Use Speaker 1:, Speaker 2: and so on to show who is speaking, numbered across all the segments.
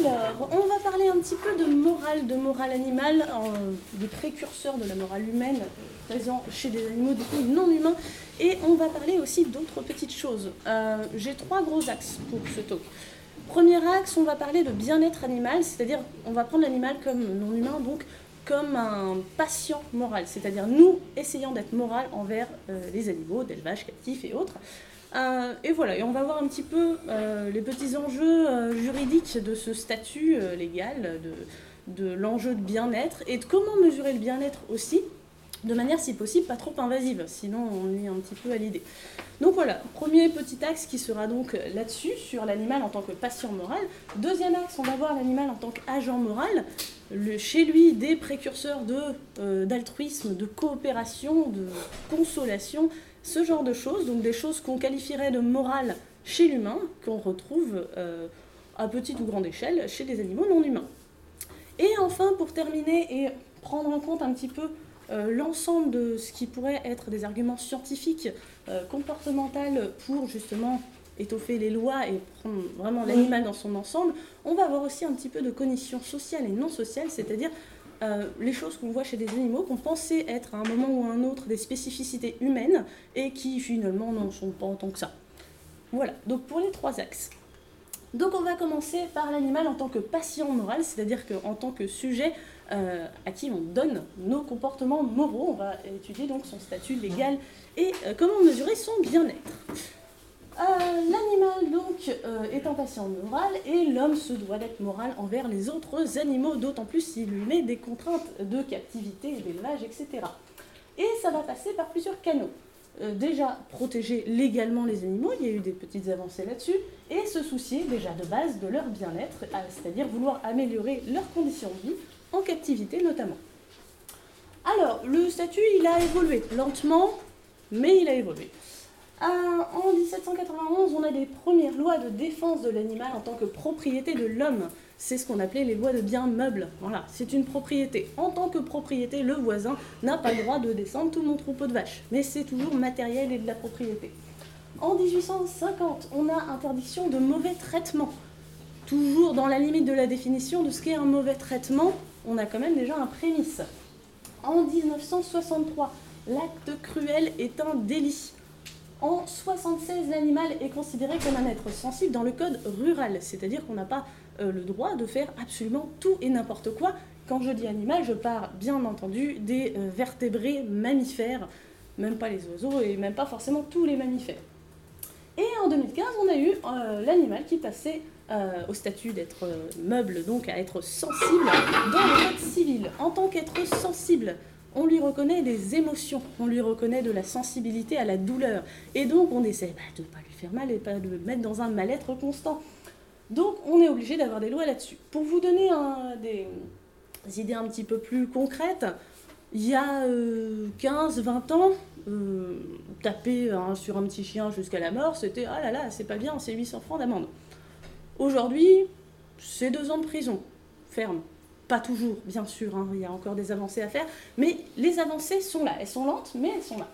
Speaker 1: Alors, on va parler un petit peu de morale, de morale animale, des précurseurs de la morale humaine présents chez des animaux du non humains, et on va parler aussi d'autres petites choses. Euh, j'ai trois gros axes pour ce talk. Premier axe, on va parler de bien-être animal, c'est-à-dire on va prendre l'animal comme non humain, donc comme un patient moral, c'est-à-dire nous essayant d'être moral envers euh, les animaux d'élevage captif et autres. Euh, et voilà, et on va voir un petit peu euh, les petits enjeux juridiques de ce statut légal, de, de l'enjeu de bien-être et de comment mesurer le bien-être aussi, de manière si possible pas trop invasive, sinon on nuit un petit peu à l'idée. Donc voilà, premier petit axe qui sera donc là-dessus, sur l'animal en tant que patient moral. Deuxième axe, on va voir l'animal en tant qu'agent moral. Le, chez lui, des précurseurs de, d'altruisme, de coopération, de consolation, ce genre de choses, donc des choses qu'on qualifierait de morale chez l'humain, qu'on retrouve euh, à petite ou grande échelle chez les animaux non humains. Et enfin, pour terminer et prendre en compte un petit peu euh, l'ensemble de ce qui pourrait être des arguments scientifiques, euh, comportementaux pour justement étoffer les lois et prendre vraiment l'animal dans son ensemble, on va avoir aussi un petit peu de cognition sociale et non sociale, c'est-à-dire euh, les choses qu'on voit chez des animaux qu'on pensait être à un moment ou à un autre des spécificités humaines et qui finalement n'en sont pas autant que ça. Voilà, donc pour les trois axes. Donc on va commencer par l'animal en tant que patient moral, c'est-à-dire qu'en tant que sujet euh, à qui on donne nos comportements moraux, on va étudier donc son statut légal et euh, comment mesurer son bien-être. L'animal donc est un patient moral et l'homme se doit d'être moral envers les autres animaux, d'autant plus s'il lui met des contraintes de captivité, d'élevage, etc. Et ça va passer par plusieurs canaux. Euh, déjà protéger légalement les animaux, il y a eu des petites avancées là-dessus, et se soucier déjà de base de leur bien-être, euh, c'est-à-dire vouloir améliorer leurs conditions de vie, en captivité notamment. Alors, le statut, il a évolué lentement, mais il a évolué. Euh, en 1791, on a les premières lois de défense de l'animal en tant que propriété de l'homme. C'est ce qu'on appelait les lois de biens meubles. Voilà, c'est une propriété. En tant que propriété, le voisin n'a pas le droit de descendre tout mon troupeau de vaches. Mais c'est toujours matériel et de la propriété. En 1850, on a interdiction de mauvais traitement. Toujours dans la limite de la définition de ce qu'est un mauvais traitement, on a quand même déjà un prémisse. En 1963, l'acte cruel est un délit. En 76, l'animal est considéré comme un être sensible dans le code rural, c'est-à-dire qu'on n'a pas euh, le droit de faire absolument tout et n'importe quoi. Quand je dis animal, je parle bien entendu des euh, vertébrés mammifères, même pas les oiseaux et même pas forcément tous les mammifères. Et en 2015, on a eu euh, l'animal qui passait au statut d'être meuble, donc à être sensible dans le code civil. En tant qu'être sensible, on lui reconnaît des émotions, on lui reconnaît de la sensibilité à la douleur. Et donc on essaie bah, de ne pas lui faire mal et pas de le mettre dans un mal-être constant. Donc on est obligé d'avoir des lois là-dessus. Pour vous donner des, idées un petit peu plus concrètes, il y a 15-20 euh, ans, euh, taper hein, sur un petit chien jusqu'à la mort, c'était ah là là, c'est pas bien, c'est 800 francs d'amende. Aujourd'hui, c'est deux ans de prison, ferme. Pas toujours, bien sûr, hein, il y a encore des avancées à faire, mais les avancées sont là. Elles sont lentes, mais elles sont là.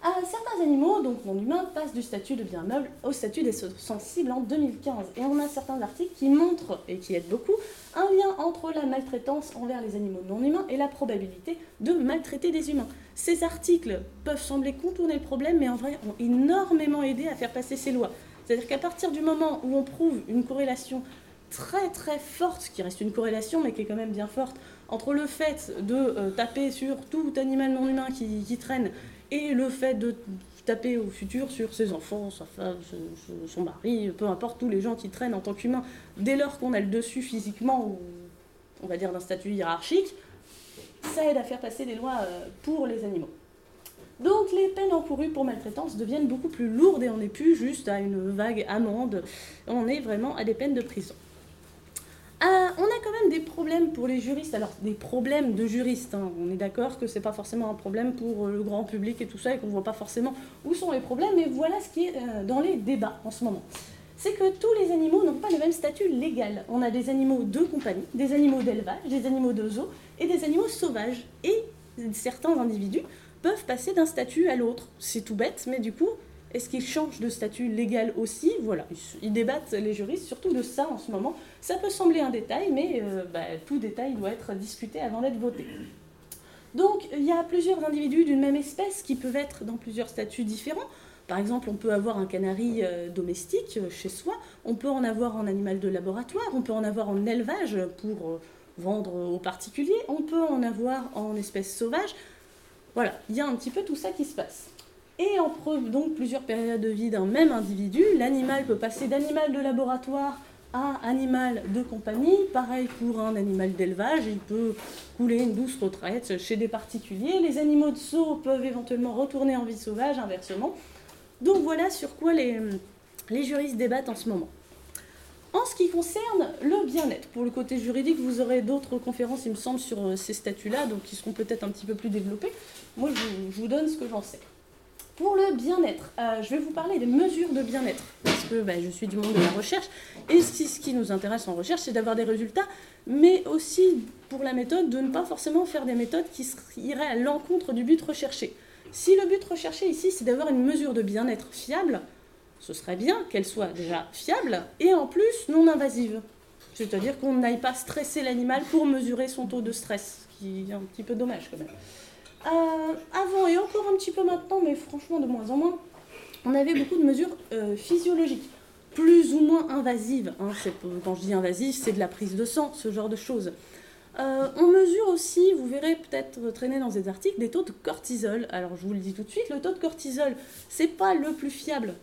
Speaker 1: certains animaux, donc non humains, passent du statut de bien meuble au statut des sensibles en 2015. Et on a certains articles qui montrent, et qui aident beaucoup, un lien entre la maltraitance envers les animaux non humains et la probabilité de maltraiter des humains. Ces articles peuvent sembler contourner le problème, mais en vrai ont énormément aidé à faire passer ces lois. C'est-à-dire qu'à partir du moment où on prouve une corrélation très très forte, qui reste une corrélation mais qui est quand même bien forte, entre le fait de euh, taper sur tout animal non humain qui, traîne et le fait de taper au futur sur ses enfants, sa femme, son, mari, peu importe, tous les gens qui traînent en tant qu'humains, dès lors qu'on a le dessus physiquement, ou on va dire d'un statut hiérarchique, ça aide à faire passer des lois euh, pour les animaux. Donc les peines encourues pour maltraitance deviennent beaucoup plus lourdes et on n'est plus juste à une vague amende, on est vraiment à des peines de prison. Euh, on a quand même des problèmes pour les juristes. Alors, des problèmes de juristes. Hein. On est d'accord que ce n'est pas forcément un problème pour euh, le grand public et tout ça, et qu'on ne voit pas forcément où sont les problèmes. Mais voilà ce qui est euh, dans les débats en ce moment. C'est que tous les animaux n'ont pas le même statut légal. On a des animaux de compagnie, des animaux d'élevage, des animaux de zoo et des animaux sauvages. Et certains individus peuvent passer d'un statut à l'autre. C'est tout bête, mais du coup, Est-ce qu'il change de statut légal aussi Voilà, ils débattent les juristes surtout de ça en ce moment. Ça peut sembler un détail, mais euh, bah, tout détail doit être discuté avant d'être voté. Donc il y a plusieurs individus d'une même espèce qui peuvent être dans plusieurs statuts différents. Par exemple, on peut avoir un canari euh, domestique euh, chez soi, on peut en avoir en animal de laboratoire, on peut en avoir en élevage pour vendre aux particuliers, on peut en avoir en espèce sauvage. Voilà, il y a un petit peu tout ça qui se passe. Et en preuve donc plusieurs périodes de vie d'un même individu, l'animal peut passer d'animal de laboratoire à animal de compagnie. Pareil pour un animal d'élevage, il peut couler une douce retraite chez des particuliers. Les animaux de saut peuvent éventuellement retourner en vie sauvage, inversement. Donc voilà sur quoi les, les juristes débattent en ce moment. En ce qui concerne le bien-être, pour le côté juridique, vous aurez d'autres conférences, il me semble, sur euh, ces statuts-là, donc qui seront peut-être un petit peu plus développées. Moi, je vous donne ce que j'en sais. Pour le bien-être, euh, je vais vous parler des mesures de bien-être, parce que bah, je suis du monde de la recherche, et ce qui nous intéresse en recherche, c'est d'avoir des résultats, mais aussi pour la méthode, de ne pas forcément faire des méthodes qui iraient à l'encontre du but recherché. Si le but recherché ici, c'est d'avoir une mesure de bien-être fiable, ce serait bien qu'elle soit déjà fiable, et en plus non invasive. C'est-à-dire qu'on n'aille pas stresser l'animal pour mesurer son taux de stress, ce qui est un petit peu dommage quand même. Euh, avant et encore un petit peu maintenant, mais franchement de moins en moins, on avait beaucoup de mesures euh, physiologiques, plus ou moins invasives. Hein. quand je dis invasive, c'est de la prise de sang, ce genre de choses. Euh, on mesure aussi, vous verrez peut-être traîner dans des articles, des taux de cortisol. Alors je vous le dis tout de suite, le taux de cortisol, c'est pas le plus fiable,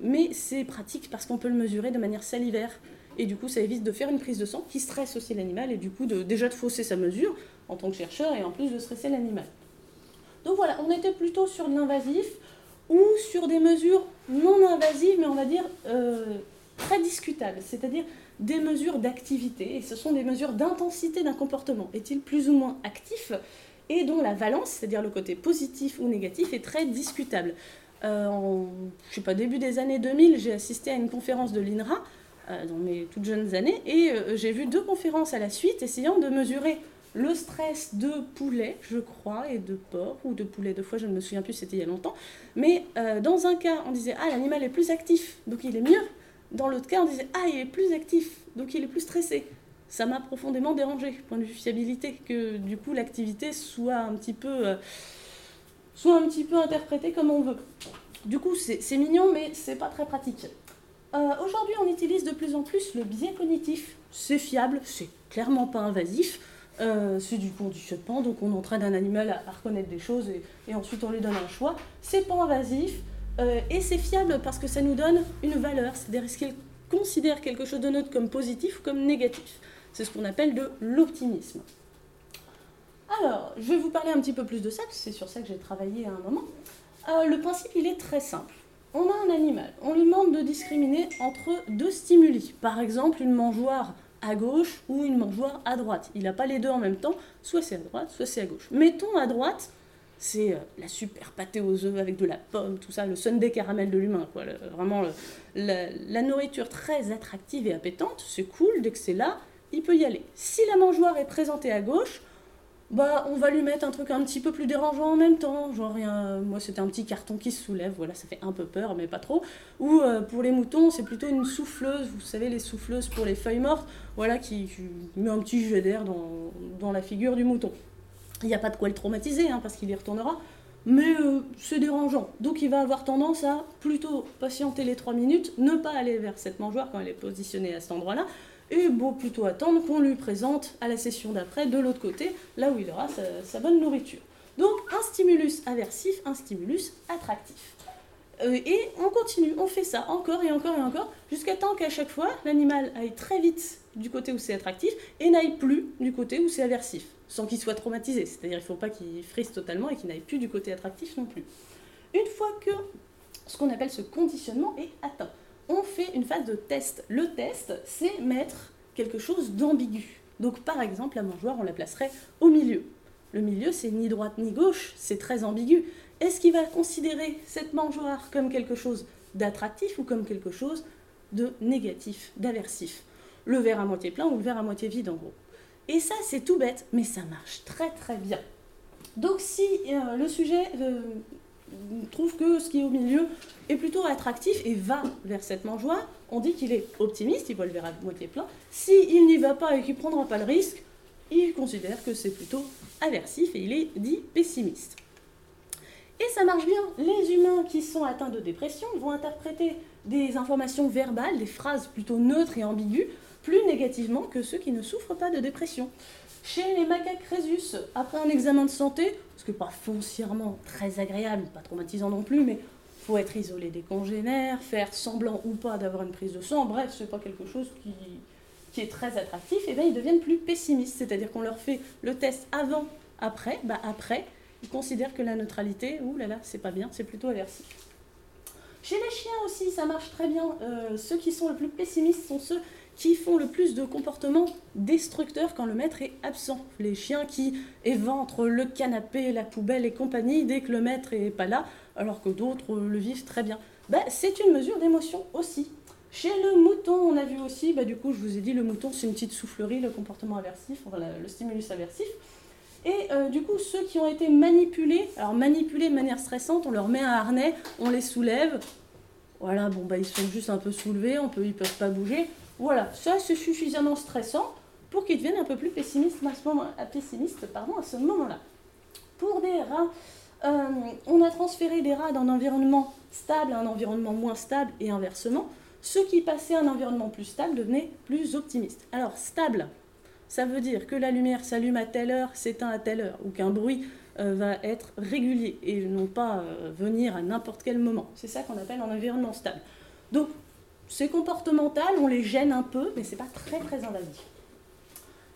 Speaker 1: mais c'est pratique parce qu'on peut le mesurer de manière salivaire. Et du coup, ça évite de faire une prise de sang qui stresse aussi l'animal et du coup déjà de fausser sa mesure en tant que chercheur et en plus de stresser l'animal. Donc voilà, on était plutôt sur de l'invasif ou sur des mesures non invasives, mais on va dire euh, très discutables, c'est-à-dire des mesures d'activité, et ce sont des mesures d'intensité d'un comportement. Est-il plus ou moins actif et dont la valence, c'est-à-dire le côté positif ou négatif, est très discutable? Euh, je sais pas, début des années 2000, j'ai assisté à une conférence de l'INRA dans mes toutes jeunes années, et j'ai vu deux conférences à la suite essayant de mesurer le stress de poulet, je crois, et de porc, ou de poulet deux fois, je ne me souviens plus, c'était il y a longtemps. Mais euh, dans un cas, on disait, ah, l'animal est plus actif, donc il est mieux. Dans l'autre cas, on disait, ah, il est plus actif, donc il est plus stressé. Ça m'a profondément dérangé, point de vue fiabilité, que du coup l'activité soit un petit peu, euh, soit un petit peu interprétée comme on veut. Du coup, c'est mignon, mais c'est pas très pratique. Euh, aujourd'hui, on utilise de plus en plus le biais cognitif. C'est fiable, c'est clairement pas invasif. Euh, c'est du conditionnement, donc on entraîne un animal à, reconnaître des choses et, ensuite on lui donne un choix. C'est pas invasif euh, et c'est fiable parce que ça nous donne une valeur, c'est-à-dire est-ce qu'il considère quelque chose de neutre comme positif ou comme négatif? C'est ce qu'on appelle de l'optimisme. Alors, je vais vous parler un petit peu plus de ça, parce que c'est sur ça que j'ai travaillé à un moment. Le principe, il est très simple. On a un animal, on lui demande de discriminer entre deux stimuli. Par exemple, une mangeoire à gauche ou une mangeoire à droite. Il n'a pas les deux en même temps, soit c'est à droite, soit c'est à gauche. Mettons à droite, c'est euh, la super pâté aux œufs avec de la pomme, tout ça, le sundae caramel de l'humain, vraiment la, nourriture très attractive et appétante, c'est cool, dès que c'est là, il peut y aller. Si la mangeoire est présentée à gauche, bah on va lui mettre un truc un petit peu plus dérangeant en même temps, genre rien, moi c'était un petit carton qui se soulève, voilà ça fait un peu peur mais pas trop. Ou euh, pour les moutons c'est plutôt une souffleuse, vous savez les souffleuses pour les feuilles mortes, voilà qui, met un petit jet d'air dans, la figure du mouton. Il n'y a pas de quoi le traumatiser hein, parce qu'il y retournera, mais euh, c'est dérangeant. Donc il va avoir tendance à plutôt patienter les 3 minutes, ne pas aller vers cette mangeoire quand elle est positionnée à cet endroit-là, et bon, plutôt attendre qu'on lui présente à la session d'après, de l'autre côté, là où il aura sa, bonne nourriture. Donc un stimulus aversif, un stimulus attractif. Euh, et on continue, on fait ça encore et encore et encore, jusqu'à temps qu'à chaque fois, l'animal aille très vite du côté où c'est attractif et n'aille plus du côté où c'est aversif, sans qu'il soit traumatisé. C'est-à-dire qu'il ne faut pas qu'il frise totalement et qu'il n'aille plus du côté attractif non plus. Une fois que ce qu'on appelle ce conditionnement est atteint, on fait une phase de test. Le test, c'est mettre quelque chose d'ambigu. Donc par exemple, la mangeoire, on la placerait au milieu. Le milieu, c'est ni droite ni gauche, c'est très ambigu. Est-ce qu'il va considérer cette mangeoire comme quelque chose d'attractif ou comme quelque chose de négatif, d'aversif? Le verre à moitié plein ou le verre à moitié vide en gros. Et ça, c'est tout bête, mais ça marche très très bien. Donc si euh, le sujet euh, trouve que ce qui est au milieu est plutôt attractif et va vers cette mangeoire. On dit qu'il est optimiste, il voit le verre à moitié plein. S'il n'y va pas et qu'il ne prendra pas le risque, il considère que c'est plutôt aversif et il est dit pessimiste. Et ça marche bien. Les humains qui sont atteints de dépression vont interpréter des informations verbales, des phrases plutôt neutres et ambiguës, plus négativement que ceux qui ne souffrent pas de dépression. Chez les macaques rhésus, après un examen de santé, ce qui n'est pas foncièrement très agréable, pas traumatisant non plus, mais faut être isolé des congénères, faire semblant ou pas d'avoir une prise de sang, bref, c'est pas quelque chose qui, qui est très attractif, et bien ils deviennent plus pessimistes, c'est-à-dire qu'on leur fait le test avant, après, bah après, ils considèrent que la neutralité, ouh là là, c'est pas bien, c'est plutôt aversif. Chez les chiens aussi, ça marche très bien. Euh, ceux qui sont le plus pessimistes sont ceux qui font le plus de comportements destructeurs quand le maître est absent. Les chiens qui éventrent le canapé, la poubelle et compagnie dès que le maître est pas là, alors que d'autres le vivent très bien. Ben, c'est une mesure d'émotion aussi. Chez le mouton, on a vu aussi, bah, du coup, je vous ai dit, le mouton, c'est une petite soufflerie, le comportement aversif, le stimulus aversif. Et euh, du coup, ceux qui ont été manipulés, alors manipulés de manière stressante, on leur met un harnais, on les soulève. Voilà, bon, bah, ils sont juste un peu soulevés, on peut, ils ne peuvent pas bouger. Voilà, ça c'est suffisamment stressant pour qu'ils deviennent un peu plus pessimistes à ce moment, pessimistes, pardon, à ce moment-là. Pour des rats, euh, on a transféré des rats d'un environnement stable à un environnement moins stable et inversement. Ceux qui passaient à un environnement plus stable devenaient plus optimistes. Alors, stable, ça veut dire que la lumière s'allume à telle heure, s'éteint à telle heure, ou qu'un bruit euh, va être régulier et non pas euh, venir à n'importe quel moment. C'est ça qu'on appelle un environnement stable. Donc, c'est comportemental, on les gêne un peu, mais c'est pas très très invasif.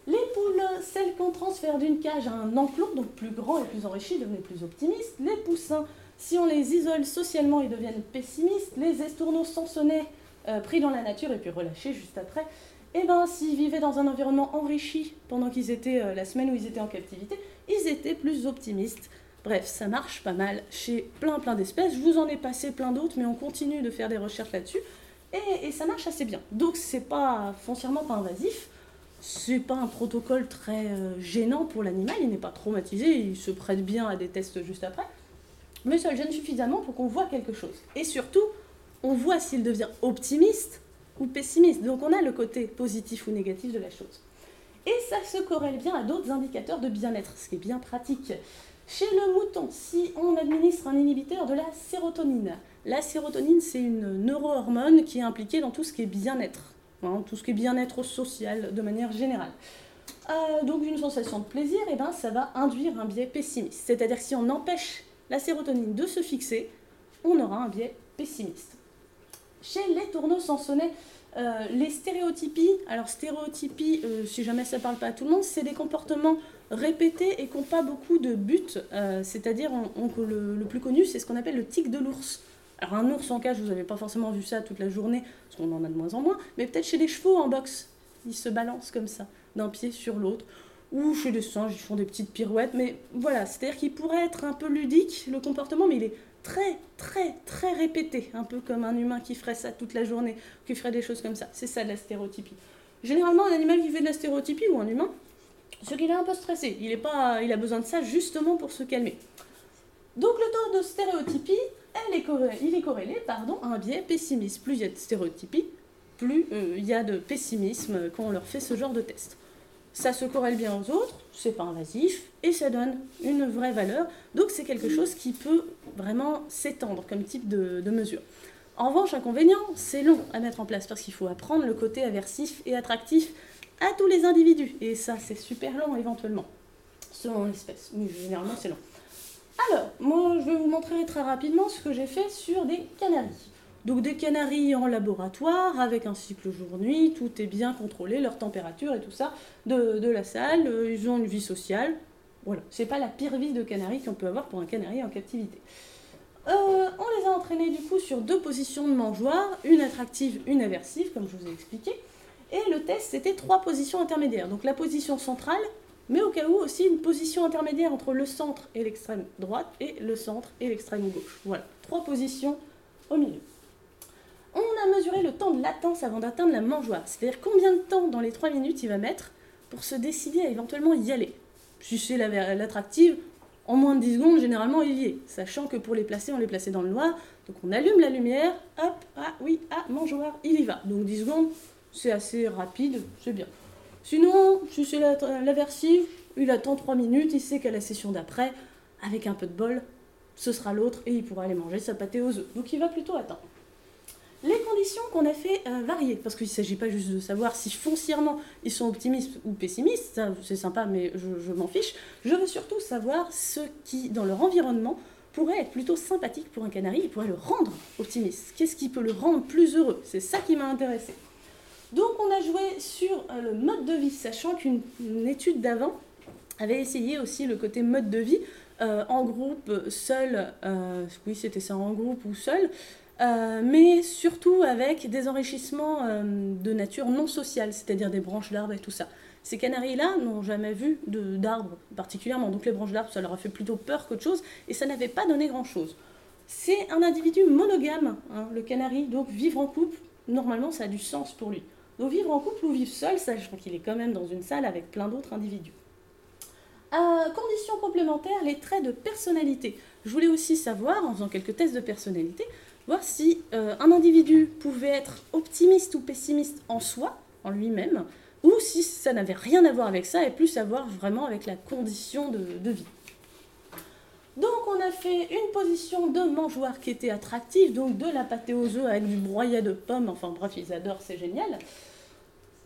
Speaker 1: Les poules, celles qu'on transfère d'une cage à un enclos, donc plus grand et plus enrichi, devenaient plus optimistes. Les poussins, si on les isole socialement, ils deviennent pessimistes. Les estourneaux sansonnets, euh, pris dans la nature et puis relâchés juste après, eh ben, s'ils vivaient dans un environnement enrichi pendant qu'ils étaient euh, la semaine où ils étaient en captivité, ils étaient plus optimistes. Bref, ça marche pas mal chez plein plein d'espèces. Je vous en ai passé plein d'autres, mais on continue de faire des recherches là-dessus. Et, ça marche assez bien. Donc c'est pas foncièrement pas invasif. C'est pas un protocole très euh, gênant pour l'animal, il n'est pas traumatisé, il se prête bien à des tests juste après. Mais ça le gêne suffisamment pour qu'on voit quelque chose. Et surtout, on voit s'il devient optimiste ou pessimiste. Donc on a le côté positif ou négatif de la chose. Et ça se corrèle bien à d'autres indicateurs de bien-être, ce qui est bien pratique. Chez le mouton, si on administre un inhibiteur de la sérotonine, la sérotonine c'est une neurohormone qui est impliquée dans tout ce qui est bien-être, hein, tout ce qui est bien-être social de manière générale. Euh, donc une sensation de plaisir, eh ben, ça va induire un biais pessimiste. C'est-à-dire si on empêche la sérotonine de se fixer, on aura un biais pessimiste. Chez les tourneaux sansonnets, euh, les stéréotypies, alors stéréotypies, euh, si jamais ça ne parle pas à tout le monde, c'est des comportements répétés et qui n'ont pas beaucoup de but. Euh, c'est-à-dire, le, plus connu, c'est ce qu'on appelle le tic de l'ours. Alors un ours en cage, vous n'avez pas forcément vu ça toute la journée, parce qu'on en a de moins en moins, mais peut-être chez les chevaux en boxe, ils se balancent comme ça, d'un pied sur l'autre. Ou chez les singes, ils font des petites pirouettes, mais voilà, c'est-à-dire qu'il pourrait être un peu ludique, le comportement, mais il est très, très, très répété, un peu comme un humain qui ferait ça toute la journée, qui ferait des choses comme ça. C'est ça la stéréotypie. Généralement, un animal qui fait de la stéréotypie ou un humain, c'est qu'il est un peu stressé. Il, est pas, il a besoin de ça justement pour se calmer. Donc le taux de stéréotypie, est il est corrélé pardon, à un biais pessimiste. Plus il y a de stéréotypie, plus euh, il y a de pessimisme quand on leur fait ce genre de test ça se corrèle bien aux autres, c'est pas invasif, et ça donne une vraie valeur. Donc c'est quelque chose qui peut vraiment s'étendre comme type de, mesure. En revanche, inconvénient, c'est long à mettre en place parce qu'il faut apprendre le côté aversif et attractif à tous les individus. Et ça, c'est super long éventuellement, selon l'espèce. Mais généralement, c'est long. Alors, moi, je vais vous montrer très rapidement ce que j'ai fait sur des canaris. Donc des canaris en laboratoire avec un cycle jour-nuit, tout est bien contrôlé, leur température et tout ça de, la salle, euh, ils ont une vie sociale. Voilà, c'est pas la pire vie de canari qu'on peut avoir pour un canari en captivité. Euh, on les a entraînés du coup sur deux positions de mangeoire, une attractive, une aversive, comme je vous ai expliqué. Et le test, c'était trois positions intermédiaires. Donc la position centrale, mais au cas où aussi une position intermédiaire entre le centre et l'extrême droite et le centre et l'extrême gauche. Voilà, trois positions au milieu on a mesuré le temps de latence avant d'atteindre la mangeoire. C'est-à-dire combien de temps dans les 3 minutes il va mettre pour se décider à éventuellement y aller. Si c'est l'attractive, en moins de 10 secondes, généralement, il y est. Sachant que pour les placer, on les plaçait dans le noir. Donc on allume la lumière, hop, ah oui, ah, mangeoire, il y va. Donc 10 secondes, c'est assez rapide, c'est bien. Sinon, si c'est l'aversive, il attend 3 minutes, il sait qu'à la session d'après, avec un peu de bol, ce sera l'autre et il pourra aller manger sa pâté aux œufs. Donc il va plutôt attendre. Les conditions qu'on a fait euh, varier, parce qu'il ne s'agit pas juste de savoir si foncièrement ils sont optimistes ou pessimistes, ça c'est sympa mais je, m'en fiche, je veux surtout savoir ce qui, dans leur environnement, pourrait être plutôt sympathique pour un canari et pourrait le rendre optimiste. Qu'est-ce qui peut le rendre plus heureux? C'est ça qui m'a intéressé. Donc on a joué sur euh, le mode de vie, sachant qu'une étude d'avant avait essayé aussi le côté mode de vie euh, en groupe, seul, oui c'était ça en groupe ou seul, euh, mais surtout avec des enrichissements euh, de nature non sociale, c'est-à-dire des branches d'arbres et tout ça. Ces canaris-là n'ont jamais vu d'arbres particulièrement, donc les branches d'arbres, ça leur a fait plutôt peur qu'autre chose, et ça n'avait pas donné grand-chose. C'est un individu monogame, hein, le canari, donc vivre en couple, normalement, ça a du sens pour lui. Donc vivre en couple ou vivre seul, sachant qu'il est quand même dans une salle avec plein d'autres individus. Euh, condition complémentaire, les traits de personnalité. Je voulais aussi savoir, en faisant quelques tests de personnalité, voir si euh, un individu pouvait être optimiste ou pessimiste en soi, en lui-même, ou si ça n'avait rien à voir avec ça et plus à voir vraiment avec la condition de, vie. On a fait une position de mangeoire qui était attractive, donc de la pâté aux œufs avec du broyat de pommes, enfin bref, ils adorent, c'est génial.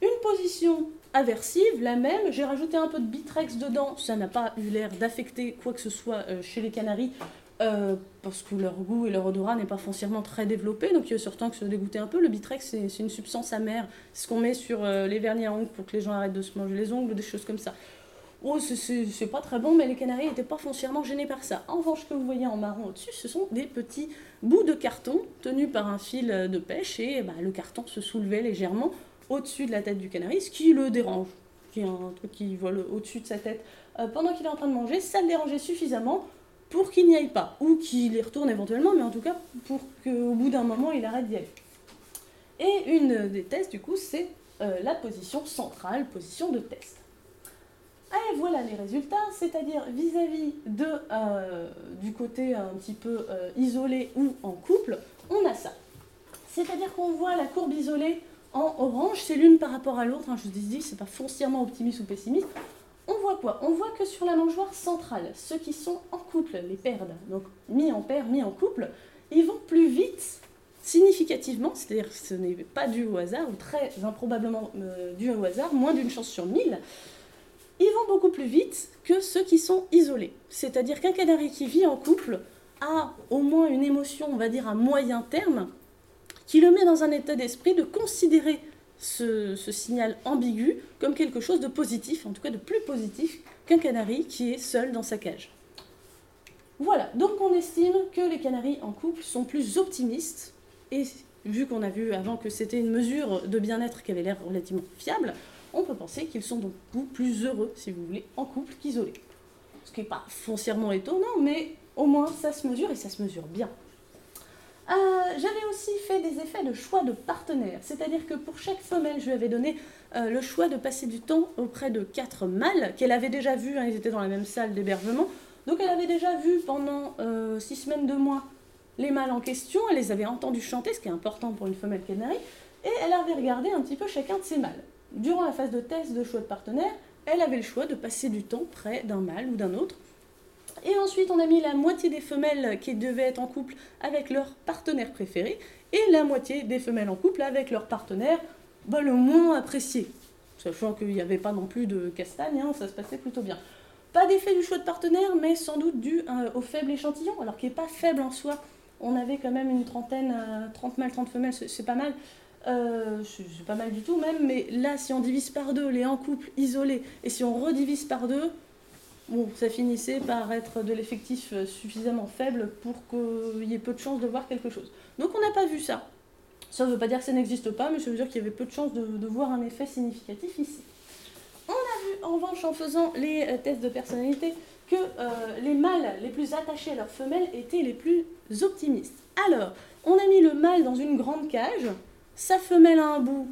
Speaker 1: Une position aversive, la même, j'ai rajouté un peu de bitrex dedans, ça n'a pas eu l'air d'affecter quoi que ce soit euh, chez les canaris, euh, parce que leur goût et leur odorat n'est pas foncièrement très développé, donc il y a certains qui se dégoûter un peu. Le bitrex, c'est une substance amère, c'est ce qu'on met sur euh, les vernis à ongles pour que les gens arrêtent de se manger les ongles, des choses comme ça. Oh, c'est pas très bon, mais les canaris n'étaient pas foncièrement gênés par ça. En revanche, ce que vous voyez en marron au-dessus, ce sont des petits bouts de carton tenus par un fil de pêche, et bah, le carton se soulevait légèrement au-dessus de la tête du canari, ce qui le dérange, qui est vole au-dessus de sa tête euh, pendant qu'il est en train de manger, ça le dérangeait suffisamment pour qu'il n'y aille pas, ou qu'il y retourne éventuellement, mais en tout cas pour qu'au bout d'un moment il arrête d'y aller. Et une des tests, du coup, c'est euh, la position centrale, position de test. Et voilà les résultats, c'est-à-dire vis-à-vis de, euh, du côté un petit peu euh, isolé ou en couple, on a ça. C'est-à-dire qu'on voit la courbe isolée en orange, c'est l'une par rapport à l'autre, hein, je vous dis, c'est pas foncièrement optimiste ou pessimiste, on voit quoi? On voit que sur la mangeoire centrale, ceux qui sont en couple, les perdent, donc mis en paire, mis en couple, ils vont plus vite significativement, c'est-à-dire que ce n'est pas dû au hasard, ou très improbablement euh, dû au hasard, moins d'une chance sur mille, ils vont beaucoup plus vite que ceux qui sont isolés. C'est-à-dire qu'un canari qui vit en couple a au moins une émotion, on va dire à moyen terme, qui le met dans un état d'esprit de considérer ce, signal ambigu comme quelque chose de positif, en tout cas de plus positif qu'un canari qui est seul dans sa cage. Voilà, donc on estime que les canaris en couple sont plus optimistes, et vu qu'on a vu avant que c'était une mesure de bien-être qui avait l'air relativement fiable, on peut penser qu'ils sont donc plus heureux, si vous voulez, en couple qu'isolés. Ce qui n'est pas foncièrement étonnant, mais au moins ça se mesure et ça se mesure bien. Euh, j'avais aussi fait des effets de choix de partenaires, c'est-à-dire que pour chaque femelle, je lui avais donné euh, le choix de passer du temps auprès de quatre mâles qu'elle avait déjà vus, hein, ils étaient dans la même salle d'hébergement, donc elle avait déjà vu pendant euh, six semaines, deux mois, les mâles en question, elle les avait entendus chanter, ce qui est important pour une femelle canari, et elle avait regardé un petit peu chacun de ces mâles. Durant la phase de test de choix de partenaire, elle avait le choix de passer du temps près d'un mâle ou d'un autre, et ensuite, on a mis la moitié des femelles qui devaient être en couple avec leur partenaire préféré et la moitié des femelles en couple avec leur partenaire bah, le moins apprécié. Sachant qu'il n'y avait pas non plus de castagne, hein, ça se passait plutôt bien. Pas d'effet du choix de partenaire, mais sans doute dû euh, au faible échantillon, alors qu'il n'est pas faible en soi. On avait quand même une trentaine, 30 euh, mâles, 30 femelles, c'est pas mal. Euh, c'est pas mal du tout même, mais là, si on divise par deux les en couple isolés, et si on redivise par deux, bon, ça finissait par être de l'effectif euh, suffisamment faible pour qu'il y ait peu de chances de voir quelque chose. Donc on n'a pas vu ça. Ça ne veut pas dire que ça n'existe pas, mais ça veut dire qu'il y avait peu de chances de, voir un effet significatif ici. On a vu en revanche en faisant les euh, tests de personnalité que euh, les mâles les plus attachés à leurs femelles étaient les plus optimistes. Alors, on a mis le mâle dans une grande cage, sa femelle à un bout,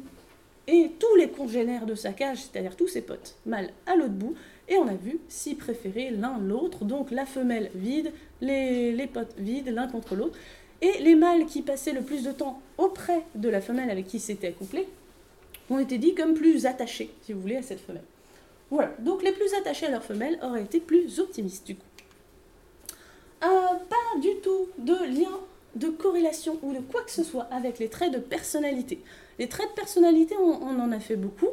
Speaker 1: et tous les congénères de sa cage, c'est-à-dire tous ses potes mâles, à l'autre bout, et on a vu s'y préférer l'un l'autre, donc la femelle vide, les, potes vides l'un contre l'autre, et les mâles qui passaient le plus de temps auprès de la femelle avec qui s'étaient accouplés ont été dit comme plus attachés, si vous voulez, à cette femelle. Voilà, donc les plus attachés à leur femelle auraient été plus optimistes du coup. Euh, pas du tout de lien de corrélation ou de quoi que ce soit avec les traits de personnalité. Les traits de personnalité, on, en a fait beaucoup.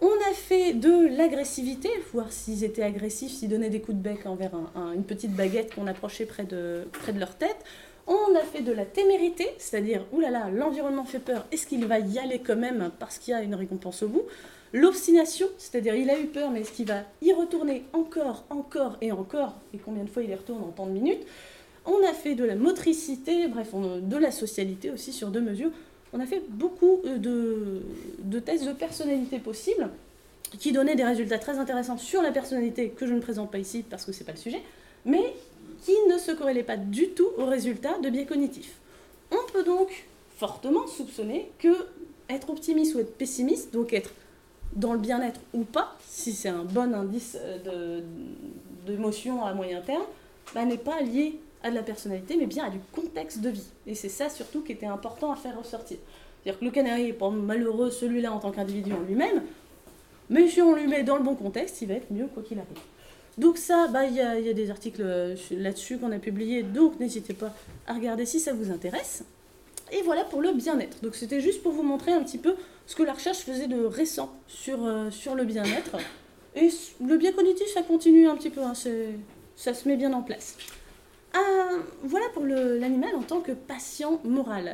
Speaker 1: On a fait de l'agressivité, voir s'ils étaient agressifs, s'ils donnaient des coups de bec envers une petite baguette qu'on approchait près de, leur tête. On a fait de la témérité, c'est-à-dire, oulala, l'environnement fait peur, est-ce qu'il va y aller quand même parce qu'il y a une récompense au bout? L'obstination, c'est-à-dire, il a eu peur, mais est-ce qu'il va y retourner encore, encore et encore? Et combien de fois il y retourne en tant de minutes? On a fait de la motricité, bref, de la socialité aussi sur deux mesures. On a fait beaucoup euh, de, tests de personnalité possibles qui donnaient des résultats très intéressants sur la personnalité que je ne présente pas ici parce que ce n'est pas le sujet, mais qui ne se corrélait pas du tout aux résultats de biais cognitifs. On peut donc fortement soupçonner que être optimiste ou être pessimiste, donc être dans le bien-être ou pas, si c'est un bon indice euh, d'émotion à moyen terme, bah, n'est pas lié à de la personnalité, mais bien à du contexte de vie. Et c'est ça surtout qui était important à faire ressortir. C'est-à-dire que le canari est pas malheureux celui-là en tant qu'individu en lui-même, mais si on lui met dans le bon contexte, il va être mieux quoi qu'il arrive. Donc ça, bah, il y, a, y a des articles euh, là-dessus qu'on a publiés, donc n'hésitez pas à regarder si ça vous intéresse. Et voilà pour le bien-être. Donc c'était juste pour vous montrer un petit peu ce que la recherche faisait de récent sur, euh, sur le bien-être. Et le bien cognitif, ça continue un petit peu, hein, ça se met bien en place. Voilà pour l'animal en tant que patient moral.